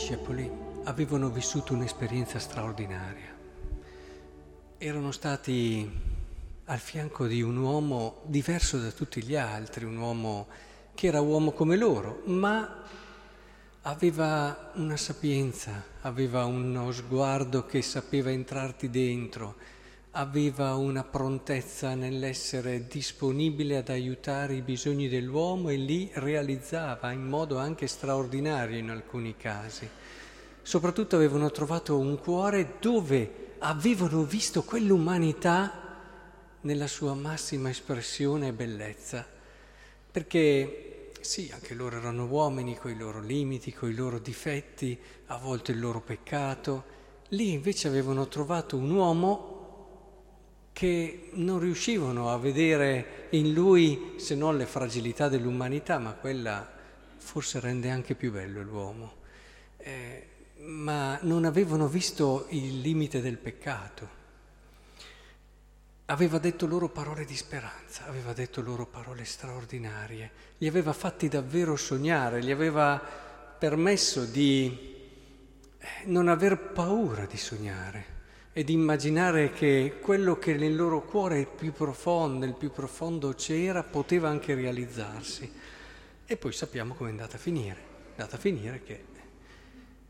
Discepoli avevano vissuto un'esperienza straordinaria. Erano stati al fianco di un uomo diverso da tutti gli altri, un uomo che era uomo come loro, ma aveva una sapienza, aveva uno sguardo che sapeva entrarti dentro, aveva una prontezza nell'essere disponibile ad aiutare i bisogni dell'uomo e li realizzava in modo anche straordinario in alcuni casi. Soprattutto avevano trovato un cuore dove avevano visto quell'umanità nella sua massima espressione e bellezza, perché sì, anche loro erano uomini con i loro limiti, con i loro difetti, a volte il loro peccato, lì invece avevano trovato un uomo che non riuscivano a vedere in lui se non le fragilità dell'umanità, ma quella forse rende anche più bello l'uomo, eh, ma non avevano visto il limite del peccato. Aveva detto loro parole di speranza, aveva detto loro parole straordinarie, li aveva fatti davvero sognare, gli aveva permesso di eh, non aver paura di sognare ed immaginare che quello che nel loro cuore più profondo, nel più profondo c'era, poteva anche realizzarsi. E poi sappiamo come è andata a finire. È andata a finire che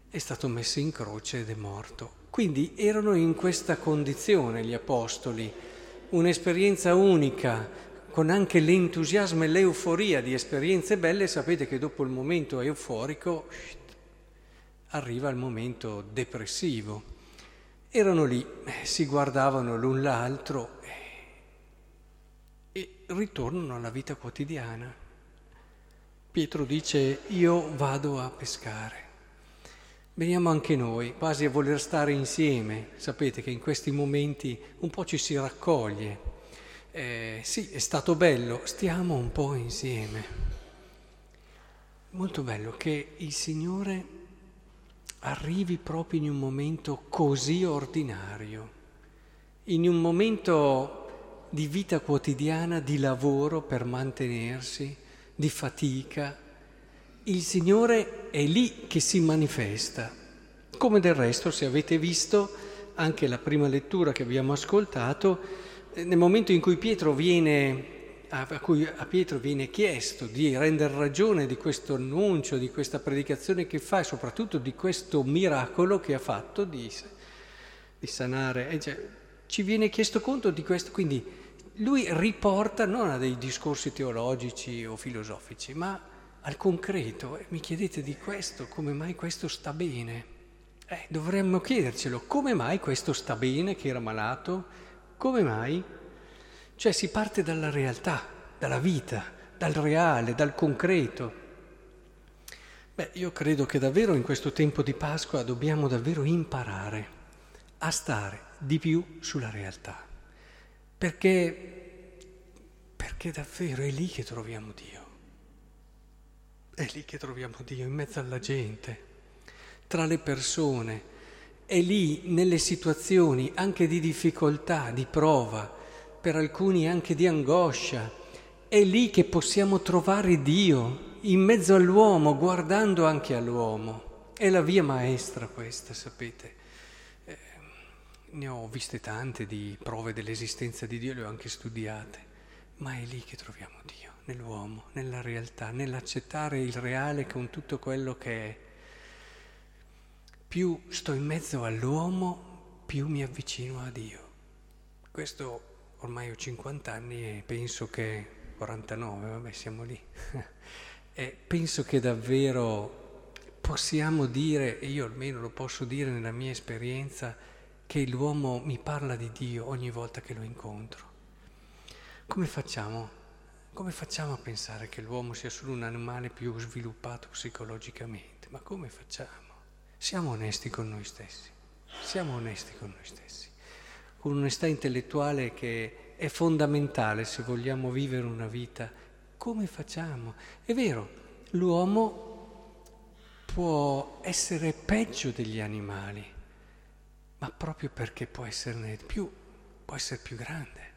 è stato messo in croce ed è morto. Quindi erano in questa condizione gli apostoli, un'esperienza unica, con anche l'entusiasmo e l'euforia di esperienze belle, sapete che dopo il momento euforico arriva il momento depressivo. Erano lì, si guardavano l'un l'altro e ritornano alla vita quotidiana. Pietro dice io vado a pescare. Veniamo anche noi, quasi a voler stare insieme. Sapete che in questi momenti un po' ci si raccoglie. Eh, sì, è stato bello, stiamo un po' insieme. Molto bello che il Signore arrivi proprio in un momento così ordinario, in un momento di vita quotidiana, di lavoro per mantenersi, di fatica. Il Signore è lì che si manifesta, come del resto, se avete visto, anche la prima lettura che abbiamo ascoltato, eh, nel momento in cui Pietro viene a cui a Pietro viene chiesto di rendere ragione di questo annuncio, di questa predicazione che fa e soprattutto di questo miracolo che ha fatto di, di sanare. Cioè, ci viene chiesto conto di questo, quindi lui riporta non a dei discorsi teologici o filosofici, ma al concreto. Eh, mi chiedete di questo, come mai questo sta bene? Eh, dovremmo chiedercelo, come mai questo sta bene che era malato? Come mai? Cioè si parte dalla realtà, dalla vita, dal reale, dal concreto. Beh, io credo che davvero in questo tempo di Pasqua dobbiamo davvero imparare a stare di più sulla realtà, perché, perché davvero è lì che troviamo Dio, è lì che troviamo Dio, in mezzo alla gente, tra le persone, è lì nelle situazioni anche di difficoltà, di prova, per alcuni anche di angoscia. È lì che possiamo trovare Dio, in mezzo all'uomo, guardando anche all'uomo. È la via maestra questa, sapete. Eh, ne ho viste tante di prove dell'esistenza di Dio, le ho anche studiate, ma è lì che troviamo Dio, nell'uomo, nella realtà, nell'accettare il reale con tutto quello che è. Più sto in mezzo all'uomo, più mi avvicino a Dio. Questo ormai ho 50 anni e penso che 49, vabbè siamo lì, e penso che davvero possiamo dire, e io almeno lo posso dire nella mia esperienza, che l'uomo mi parla di Dio ogni volta che lo incontro. Come facciamo? Come facciamo a pensare che l'uomo sia solo un animale più sviluppato psicologicamente? Ma come facciamo? Siamo onesti con noi stessi, siamo onesti con noi stessi con un'onestà intellettuale che è fondamentale se vogliamo vivere una vita. Come facciamo? È vero, l'uomo può essere peggio degli animali, ma proprio perché può esserne più, può essere più grande,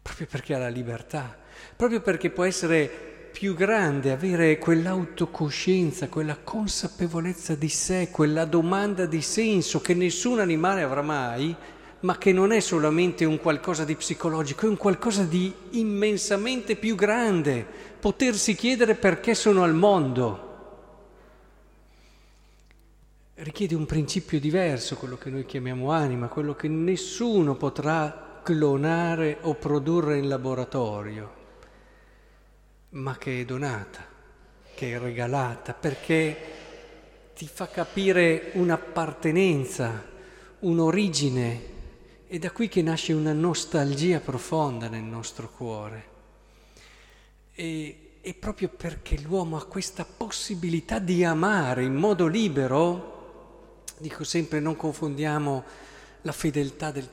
proprio perché ha la libertà, proprio perché può essere più grande, avere quell'autocoscienza, quella consapevolezza di sé, quella domanda di senso che nessun animale avrà mai, ma che non è solamente un qualcosa di psicologico, è un qualcosa di immensamente più grande, potersi chiedere perché sono al mondo. Richiede un principio diverso, quello che noi chiamiamo anima, quello che nessuno potrà clonare o produrre in laboratorio ma che è donata, che è regalata, perché ti fa capire un'appartenenza, un'origine. È da qui che nasce una nostalgia profonda nel nostro cuore. E, e proprio perché l'uomo ha questa possibilità di amare in modo libero, dico sempre non confondiamo la fedeltà del,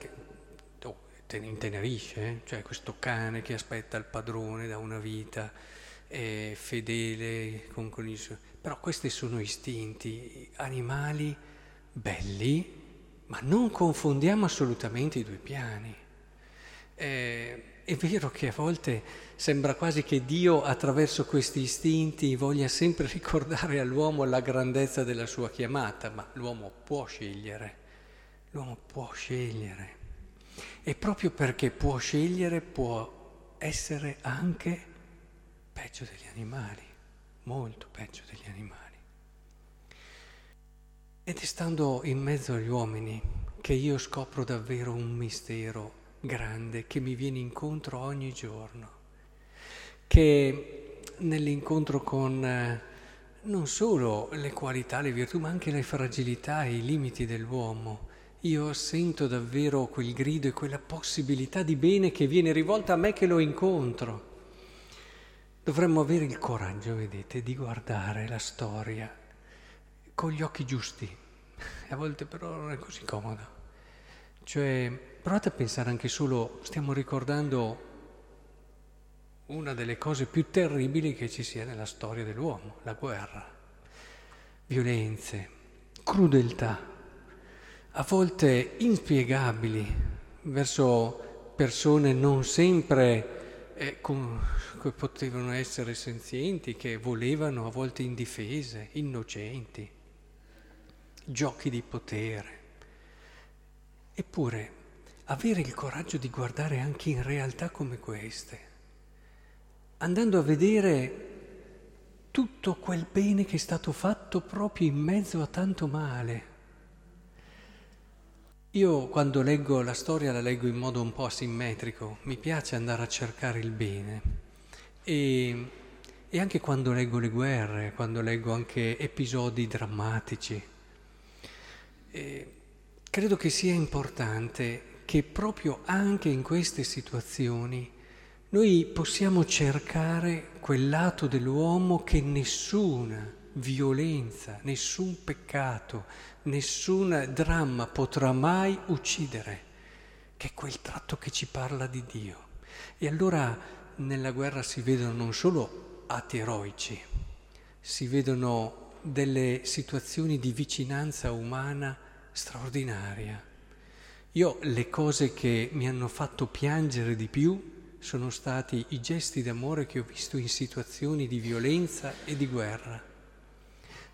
intenerisce, eh? cioè questo cane che aspetta il padrone da una vita, è fedele, con condizioni. Però questi sono istinti animali belli, ma non confondiamo assolutamente i due piani. Eh, è vero che a volte sembra quasi che Dio attraverso questi istinti voglia sempre ricordare all'uomo la grandezza della sua chiamata, ma l'uomo può scegliere, l'uomo può scegliere. E proprio perché può scegliere può essere anche peggio degli animali, molto peggio degli animali. Ed è stando in mezzo agli uomini che io scopro davvero un mistero grande che mi viene incontro ogni giorno, che nell'incontro con eh, non solo le qualità, le virtù, ma anche le fragilità e i limiti dell'uomo, io sento davvero quel grido e quella possibilità di bene che viene rivolta a me che lo incontro. Dovremmo avere il coraggio, vedete, di guardare la storia con gli occhi giusti. A volte però non è così comodo. Cioè, provate a pensare anche solo, stiamo ricordando una delle cose più terribili che ci sia nella storia dell'uomo, la guerra, violenze, crudeltà a volte inspiegabili verso persone non sempre eh, com- che potevano essere senzienti, che volevano a volte indifese, innocenti, giochi di potere. Eppure avere il coraggio di guardare anche in realtà come queste, andando a vedere tutto quel bene che è stato fatto proprio in mezzo a tanto male. Io quando leggo la storia la leggo in modo un po' asimmetrico, mi piace andare a cercare il bene. E, e anche quando leggo le guerre, quando leggo anche episodi drammatici, e credo che sia importante che proprio anche in queste situazioni noi possiamo cercare quel lato dell'uomo che nessuna violenza, nessun peccato, nessun dramma potrà mai uccidere, che è quel tratto che ci parla di Dio. E allora nella guerra si vedono non solo atti eroici, si vedono delle situazioni di vicinanza umana straordinaria. Io le cose che mi hanno fatto piangere di più sono stati i gesti d'amore che ho visto in situazioni di violenza e di guerra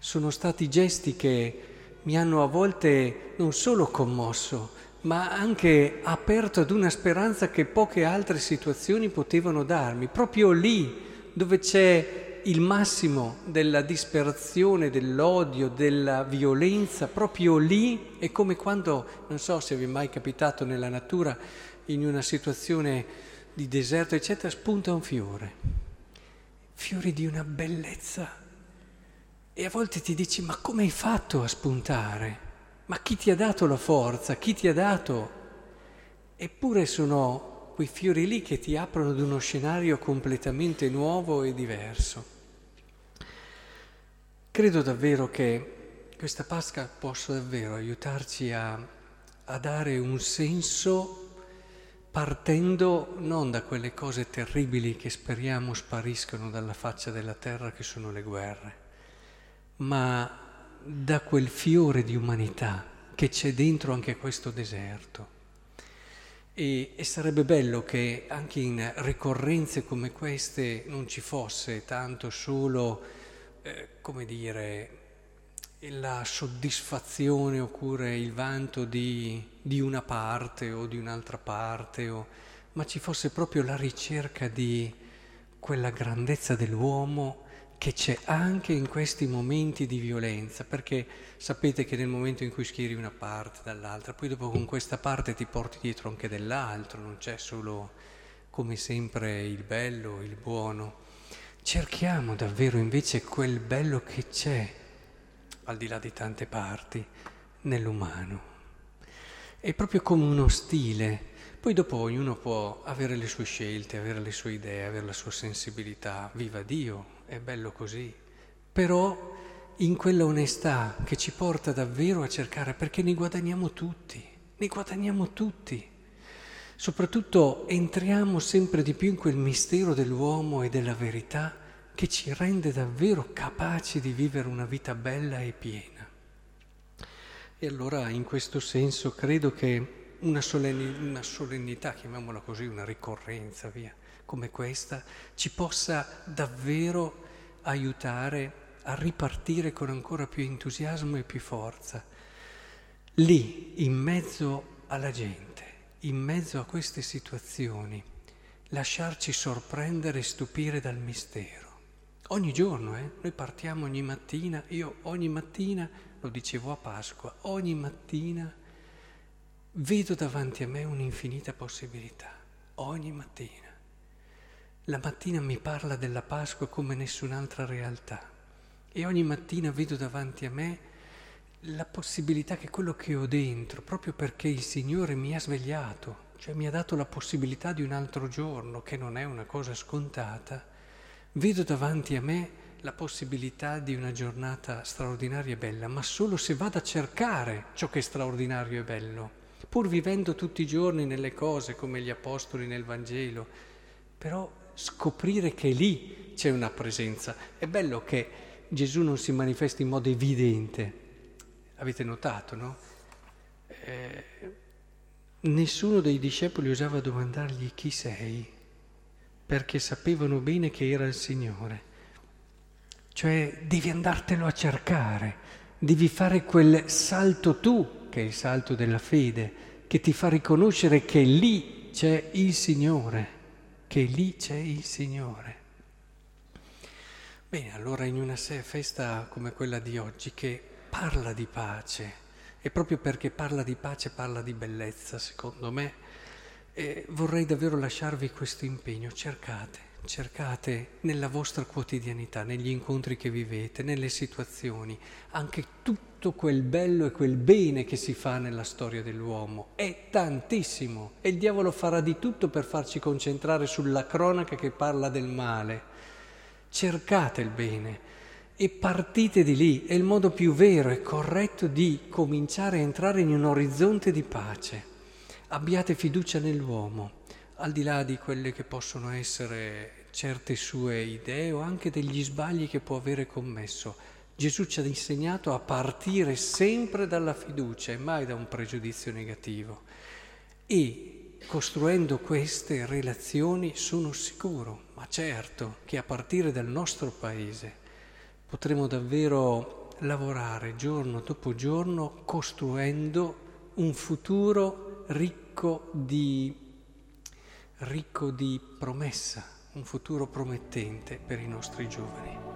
sono stati gesti che mi hanno a volte non solo commosso, ma anche aperto ad una speranza che poche altre situazioni potevano darmi. Proprio lì dove c'è il massimo della disperazione, dell'odio, della violenza, proprio lì è come quando, non so se vi è mai capitato nella natura, in una situazione di deserto, eccetera, spunta un fiore. Fiori di una bellezza e a volte ti dici, ma come hai fatto a spuntare? Ma chi ti ha dato la forza? Chi ti ha dato? Eppure sono quei fiori lì che ti aprono ad uno scenario completamente nuovo e diverso. Credo davvero che questa Pasqua possa davvero aiutarci a, a dare un senso partendo non da quelle cose terribili che speriamo spariscono dalla faccia della terra che sono le guerre, ma da quel fiore di umanità che c'è dentro anche questo deserto. E, e, sarebbe bello che anche in ricorrenze come queste non ci fosse tanto solo, eh, come dire, la soddisfazione oppure il vanto di, di una parte o di un'altra parte, o, ma ci fosse proprio la ricerca di quella grandezza dell'uomo che c'è anche in questi momenti di violenza, perché sapete che nel momento in cui schieri una parte dall'altra, poi dopo con questa parte ti porti dietro anche dell'altro, non c'è solo come sempre il bello, il buono. Cerchiamo davvero invece quel bello che c'è al di là di tante parti, nell'umano. È proprio come uno stile. Poi dopo ognuno può avere le sue scelte, avere le sue idee, avere la sua sensibilità. Viva Dio, è bello così. Però in quella onestà che ci porta davvero a cercare, perché ne guadagniamo tutti, ne guadagniamo tutti. Soprattutto entriamo sempre di più in quel mistero dell'uomo e della verità che ci rende davvero capaci di vivere una vita bella e piena. E allora in questo senso credo che una, una solennità, chiamiamola così, una ricorrenza, via, come questa, ci possa davvero aiutare a ripartire con ancora più entusiasmo e più forza. Lì, in mezzo alla gente, in mezzo a queste situazioni, lasciarci sorprendere e stupire dal mistero. Ogni giorno, eh? noi partiamo ogni mattina, io ogni mattina, lo dicevo a Pasqua, ogni mattina vedo davanti a me un'infinita possibilità, ogni mattina. La mattina mi parla della Pasqua come nessun'altra realtà e ogni mattina vedo davanti a me la possibilità che quello che ho dentro, proprio perché il Signore mi ha svegliato, cioè mi ha dato la possibilità di un altro giorno, che non è una cosa scontata, Vedo davanti a me la possibilità di una giornata straordinaria e bella, ma solo se vado a cercare ciò che è straordinario e bello, pur vivendo tutti i giorni nelle cose come gli apostoli nel Vangelo, però scoprire che lì c'è una presenza. È bello che Gesù non si manifesti in modo evidente. Avete notato, no? Eh, nessuno dei discepoli osava domandargli chi sei perché sapevano bene che era il Signore. Cioè devi andartelo a cercare, devi fare quel salto tu, che è il salto della fede, che ti fa riconoscere che lì c'è il Signore, che lì c'è il Signore. Bene, allora in una festa come quella di oggi che parla di pace, e proprio perché parla di pace parla di bellezza, secondo me, e vorrei davvero lasciarvi questo impegno, cercate, cercate nella vostra quotidianità, negli incontri che vivete, nelle situazioni, anche tutto quel bello e quel bene che si fa nella storia dell'uomo. È tantissimo e il diavolo farà di tutto per farci concentrare sulla cronaca che parla del male. Cercate il bene e partite di lì, è il modo più vero e corretto di cominciare a entrare in un orizzonte di pace abbiate fiducia nell'uomo, al di là di quelle che possono essere certe sue idee o anche degli sbagli che può avere commesso. Gesù ci ha insegnato a partire sempre dalla fiducia e mai da un pregiudizio negativo. E costruendo queste relazioni sono sicuro, ma certo, che a partire dal nostro paese potremo davvero lavorare giorno dopo giorno costruendo un futuro ricco di, ricco di promessa, un futuro promettente per i nostri giovani.